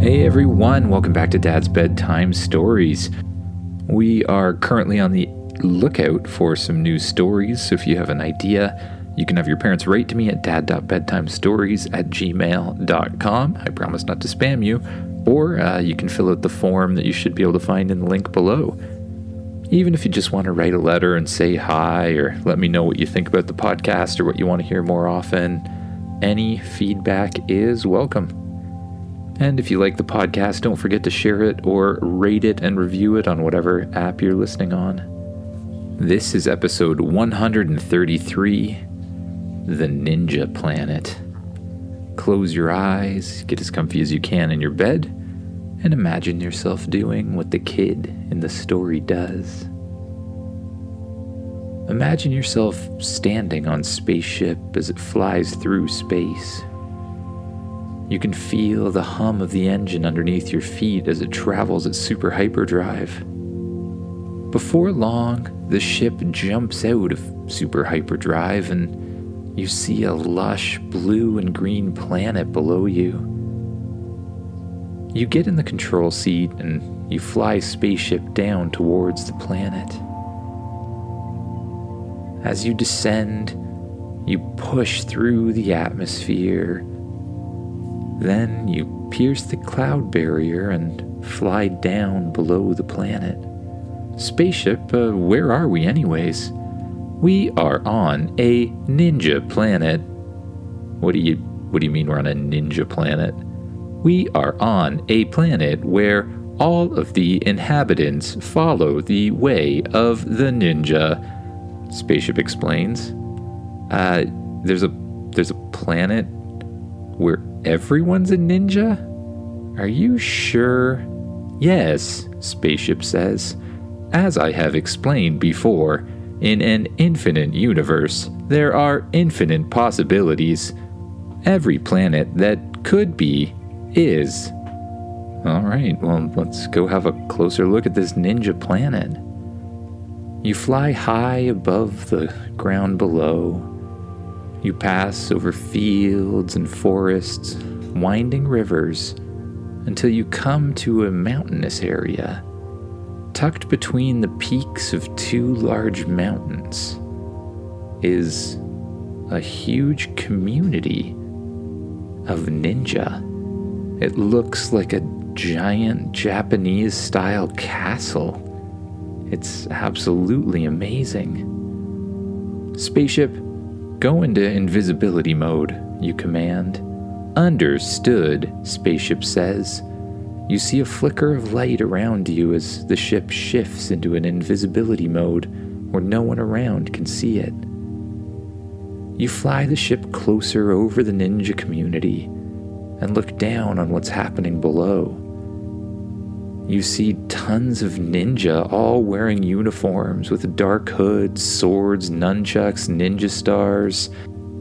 Hey everyone, welcome back to Dad's Bedtime Stories. We are currently on the lookout for some new stories, so if you have an idea, you can have your parents write to me at dad.bedtimestories at gmail.com. I promise not to spam you. Or uh, you can fill out the form that you should be able to find in the link below. Even if you just want to write a letter and say hi or let me know what you think about the podcast or what you want to hear more often, any feedback is welcome. And if you like the podcast, don't forget to share it or rate it and review it on whatever app you're listening on. This is episode 133 The Ninja Planet. Close your eyes, get as comfy as you can in your bed, and imagine yourself doing what the kid in the story does. Imagine yourself standing on spaceship as it flies through space you can feel the hum of the engine underneath your feet as it travels at super hyperdrive. Before long, the ship jumps out of super hyperdrive and you see a lush blue and green planet below you. You get in the control seat and you fly spaceship down towards the planet. As you descend, you push through the atmosphere then you pierce the cloud barrier and fly down below the planet. Spaceship, uh, where are we, anyways? We are on a ninja planet. What do you what do you mean we're on a ninja planet? We are on a planet where all of the inhabitants follow the way of the ninja. Spaceship explains. Uh, there's a there's a planet where everyone's a ninja? Are you sure? Yes, Spaceship says. As I have explained before, in an infinite universe, there are infinite possibilities. Every planet that could be is. Alright, well, let's go have a closer look at this ninja planet. You fly high above the ground below, you pass over fields and forests, winding rivers, until you come to a mountainous area. Tucked between the peaks of two large mountains is a huge community of ninja. It looks like a giant Japanese style castle. It's absolutely amazing. Spaceship Go into invisibility mode, you command. Understood, spaceship says. You see a flicker of light around you as the ship shifts into an invisibility mode where no one around can see it. You fly the ship closer over the ninja community and look down on what's happening below. You see tons of ninja all wearing uniforms with dark hoods, swords, nunchucks, ninja stars,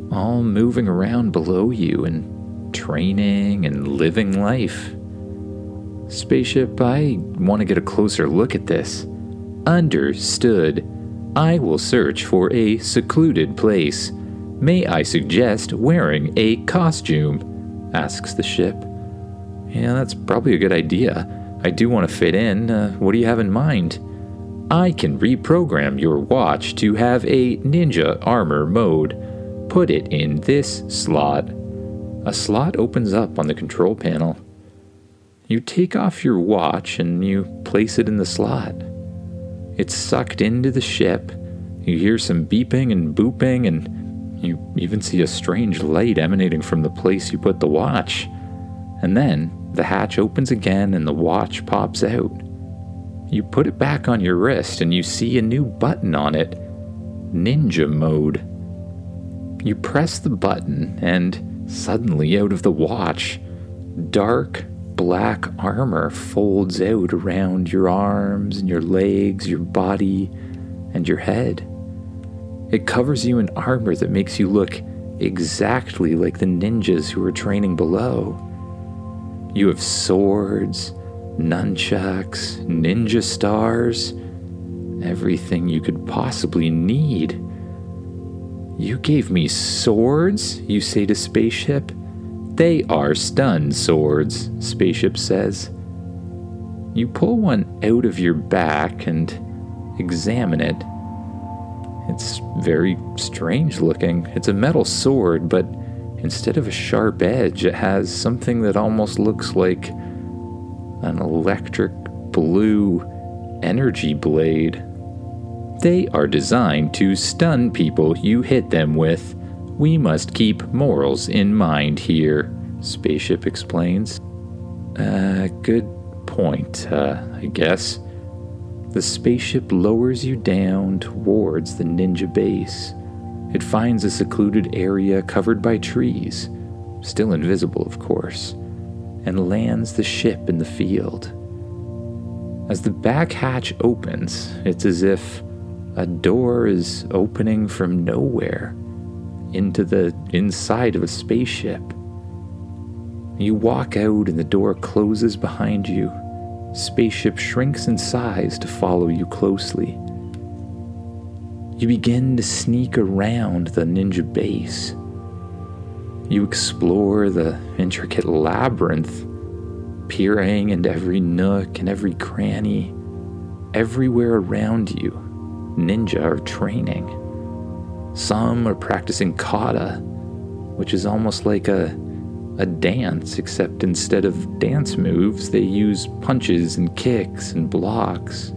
all moving around below you and training and living life. Spaceship, I want to get a closer look at this. Understood. I will search for a secluded place. May I suggest wearing a costume? asks the ship. Yeah, that's probably a good idea. I do want to fit in. Uh, what do you have in mind? I can reprogram your watch to have a ninja armor mode. Put it in this slot. A slot opens up on the control panel. You take off your watch and you place it in the slot. It's sucked into the ship. You hear some beeping and booping, and you even see a strange light emanating from the place you put the watch. And then the hatch opens again and the watch pops out. You put it back on your wrist and you see a new button on it Ninja Mode. You press the button, and suddenly, out of the watch, dark black armor folds out around your arms and your legs, your body, and your head. It covers you in armor that makes you look exactly like the ninjas who are training below. You have swords, nunchucks, ninja stars, everything you could possibly need. You gave me swords, you say to Spaceship? They are stun swords, Spaceship says. You pull one out of your back and examine it. It's very strange looking. It's a metal sword, but instead of a sharp edge, it has something that almost looks like an electric blue energy blade. They are designed to stun people you hit them with. We must keep morals in mind here, Spaceship explains. Uh, good point, uh, I guess. The spaceship lowers you down towards the ninja base. It finds a secluded area covered by trees, still invisible, of course, and lands the ship in the field. As the back hatch opens, it's as if a door is opening from nowhere into the inside of a spaceship. You walk out and the door closes behind you. Spaceship shrinks in size to follow you closely. You begin to sneak around the ninja base. You explore the intricate labyrinth, peering into every nook and every cranny. Everywhere around you, ninja are training. Some are practicing kata, which is almost like a, a dance, except instead of dance moves, they use punches and kicks and blocks.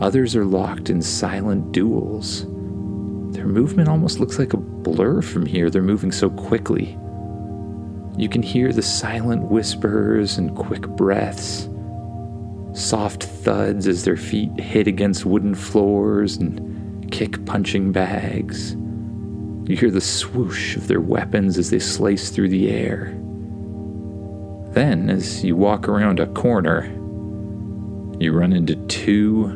Others are locked in silent duels. Their movement almost looks like a blur from here, they're moving so quickly. You can hear the silent whispers and quick breaths soft thuds as their feet hit against wooden floors and kick punching bags. You hear the swoosh of their weapons as they slice through the air. Then, as you walk around a corner, you run into two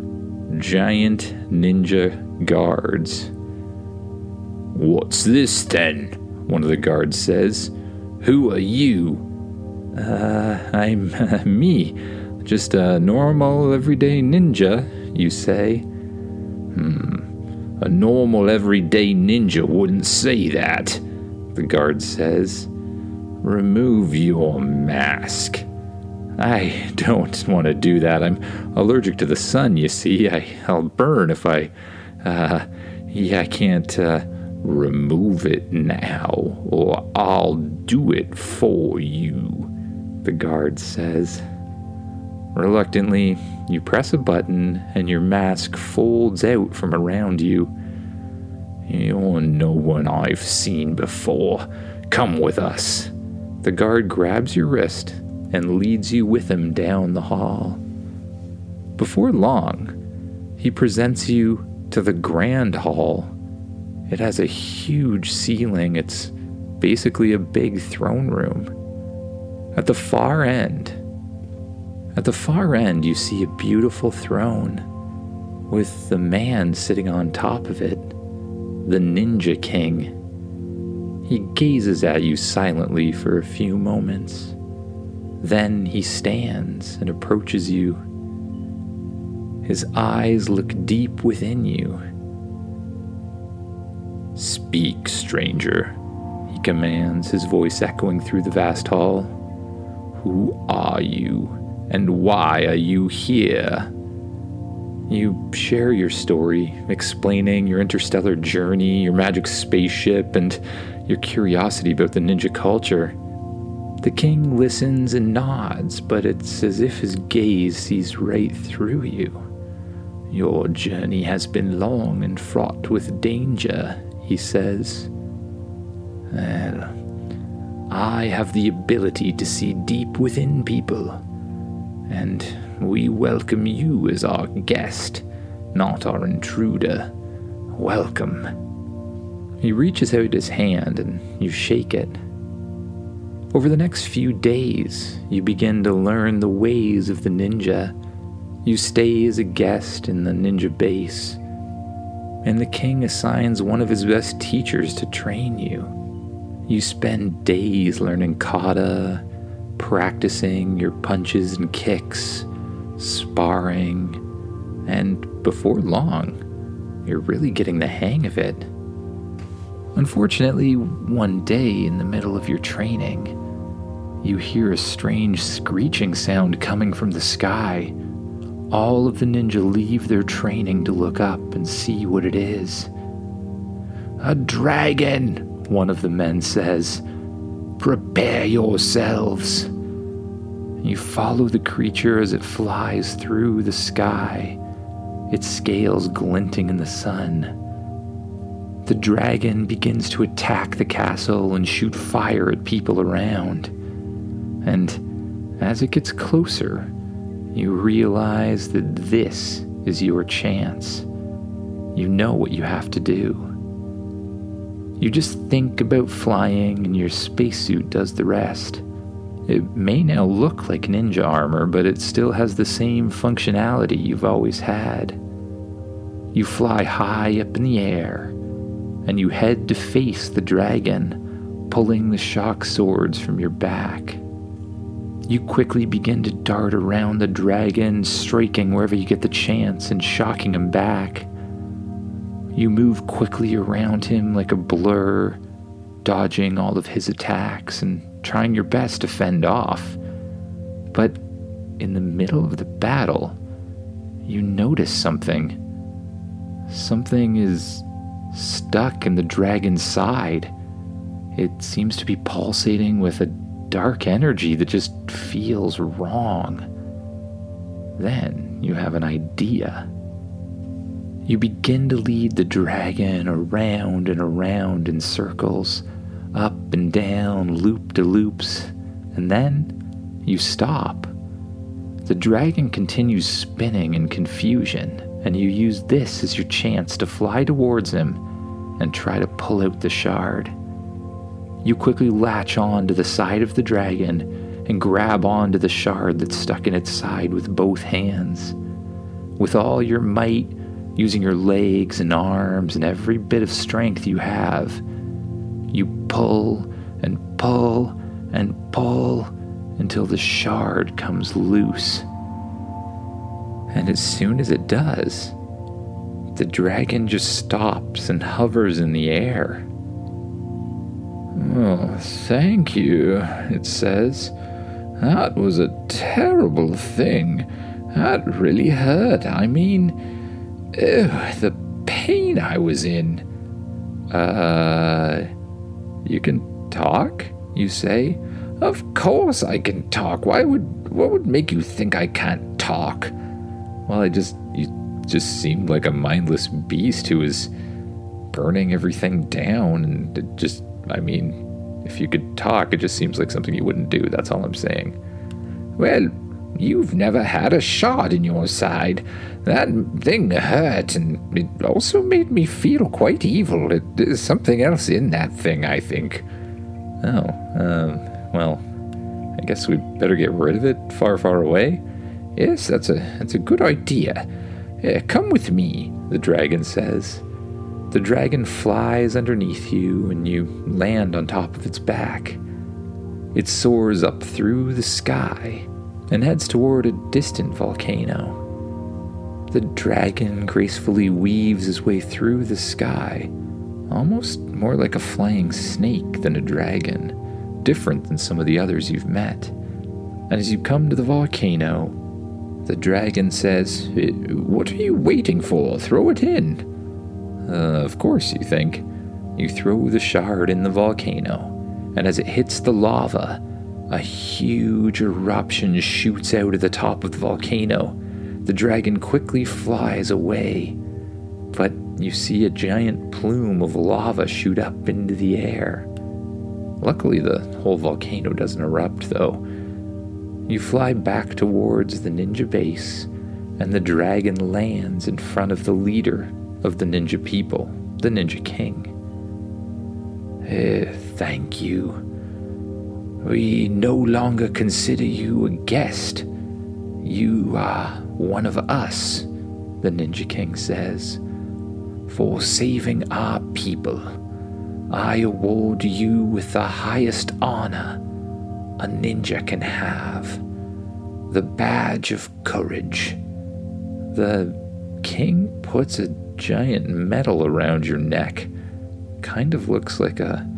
giant ninja guards. What's this then? One of the guards says. Who are you? Uh, I'm uh, me. Just a normal, everyday ninja, you say? Hmm. A normal, everyday ninja wouldn't say that, the guard says. Remove your mask. I don't want to do that. I'm allergic to the sun, you see. I, I'll burn if I. Uh, yeah, I can't. Uh, remove it now, or I'll do it for you, the guard says. Reluctantly, you press a button and your mask folds out from around you. You're no one I've seen before. Come with us. The guard grabs your wrist and leads you with him down the hall. Before long, he presents you to the grand hall. It has a huge ceiling, it's basically a big throne room. At the far end, at the far end, you see a beautiful throne with the man sitting on top of it, the Ninja King. He gazes at you silently for a few moments. Then he stands and approaches you. His eyes look deep within you. Speak, stranger, he commands, his voice echoing through the vast hall. Who are you? And why are you here? You share your story, explaining your interstellar journey, your magic spaceship, and your curiosity about the ninja culture. The king listens and nods, but it's as if his gaze sees right through you. Your journey has been long and fraught with danger, he says. Well, I have the ability to see deep within people and we welcome you as our guest, not our intruder. Welcome. He reaches out his hand and you shake it. Over the next few days, you begin to learn the ways of the ninja. You stay as a guest in the ninja base, and the king assigns one of his best teachers to train you. You spend days learning kata, practicing your punches and kicks, sparring, and before long, you're really getting the hang of it. Unfortunately, one day in the middle of your training, you hear a strange screeching sound coming from the sky. All of the ninja leave their training to look up and see what it is. A dragon, one of the men says. Prepare yourselves. You follow the creature as it flies through the sky, its scales glinting in the sun. The dragon begins to attack the castle and shoot fire at people around. And as it gets closer, you realize that this is your chance. You know what you have to do. You just think about flying, and your spacesuit does the rest. It may now look like ninja armor, but it still has the same functionality you've always had. You fly high up in the air, and you head to face the dragon, pulling the shock swords from your back. You quickly begin to dart around the dragon, striking wherever you get the chance and shocking him back. You move quickly around him like a blur, dodging all of his attacks and trying your best to fend off. But in the middle of the battle, you notice something. Something is stuck in the dragon's side. It seems to be pulsating with a dark energy that just feels wrong. Then you have an idea. You begin to lead the dragon around and around in circles, up and down, loop de loops, and then you stop. The dragon continues spinning in confusion and you use this as your chance to fly towards him and try to pull out the shard. You quickly latch on to the side of the dragon and grab onto the shard that's stuck in its side with both hands. With all your might, using your legs and arms and every bit of strength you have, you pull and pull and pull until the shard comes loose. And as soon as it does, the dragon just stops and hovers in the air. Oh, thank you, it says. That was a terrible thing. That really hurt. I mean, ew, the pain I was in. Uh, you can talk, you say? Of course I can talk. Why would what would make you think I can't talk? Well, I just you just seemed like a mindless beast who was burning everything down and it just I mean, if you could talk, it just seems like something you wouldn't do. That's all I'm saying. Well, you've never had a shot in your side. That thing hurt, and it also made me feel quite evil. It, there's something else in that thing, I think. Oh, um, well, I guess we'd better get rid of it far, far away. Yes, that's a that's a good idea. Uh, come with me, the dragon says. The dragon flies underneath you and you land on top of its back. It soars up through the sky and heads toward a distant volcano. The dragon gracefully weaves his way through the sky, almost more like a flying snake than a dragon, different than some of the others you've met. And as you come to the volcano, the dragon says, What are you waiting for? Throw it in. Uh, of course, you think. You throw the shard in the volcano, and as it hits the lava, a huge eruption shoots out of the top of the volcano. The dragon quickly flies away, but you see a giant plume of lava shoot up into the air. Luckily, the whole volcano doesn't erupt, though. You fly back towards the ninja base, and the dragon lands in front of the leader of the ninja people, the Ninja King. Uh, thank you. We no longer consider you a guest. You are one of us, the Ninja King says. For saving our people, I award you with the highest honor a ninja can have the badge of courage. The king puts a giant medal around your neck. kind of looks like a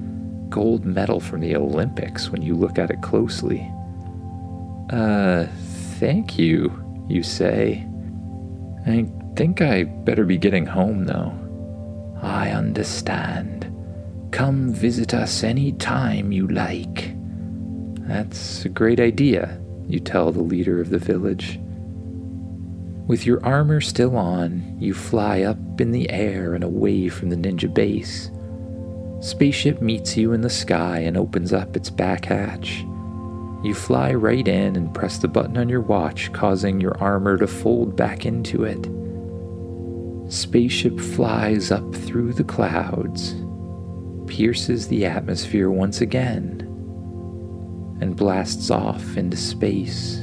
gold medal from the Olympics when you look at it closely. Uh, thank you, you say. I think I better be getting home, though. I understand. Come visit us any time you like. That's a great idea, you tell the leader of the village. With your armor still on, you fly up in the air and away from the ninja base. Spaceship meets you in the sky and opens up its back hatch. You fly right in and press the button on your watch, causing your armor to fold back into it. Spaceship flies up through the clouds, pierces the atmosphere once again, and blasts off into space.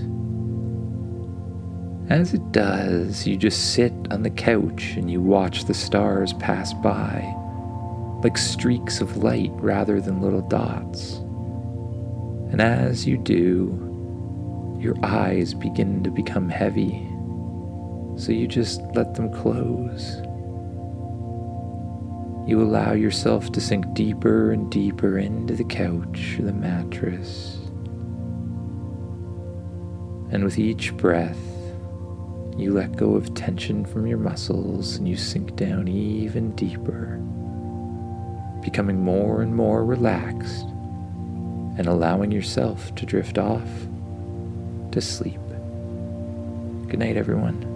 As it does, you just sit on the couch and you watch the stars pass by, like streaks of light rather than little dots. And as you do, your eyes begin to become heavy, so you just let them close. You allow yourself to sink deeper and deeper into the couch or the mattress. And with each breath, you let go of tension from your muscles and you sink down even deeper, becoming more and more relaxed and allowing yourself to drift off to sleep. Good night, everyone.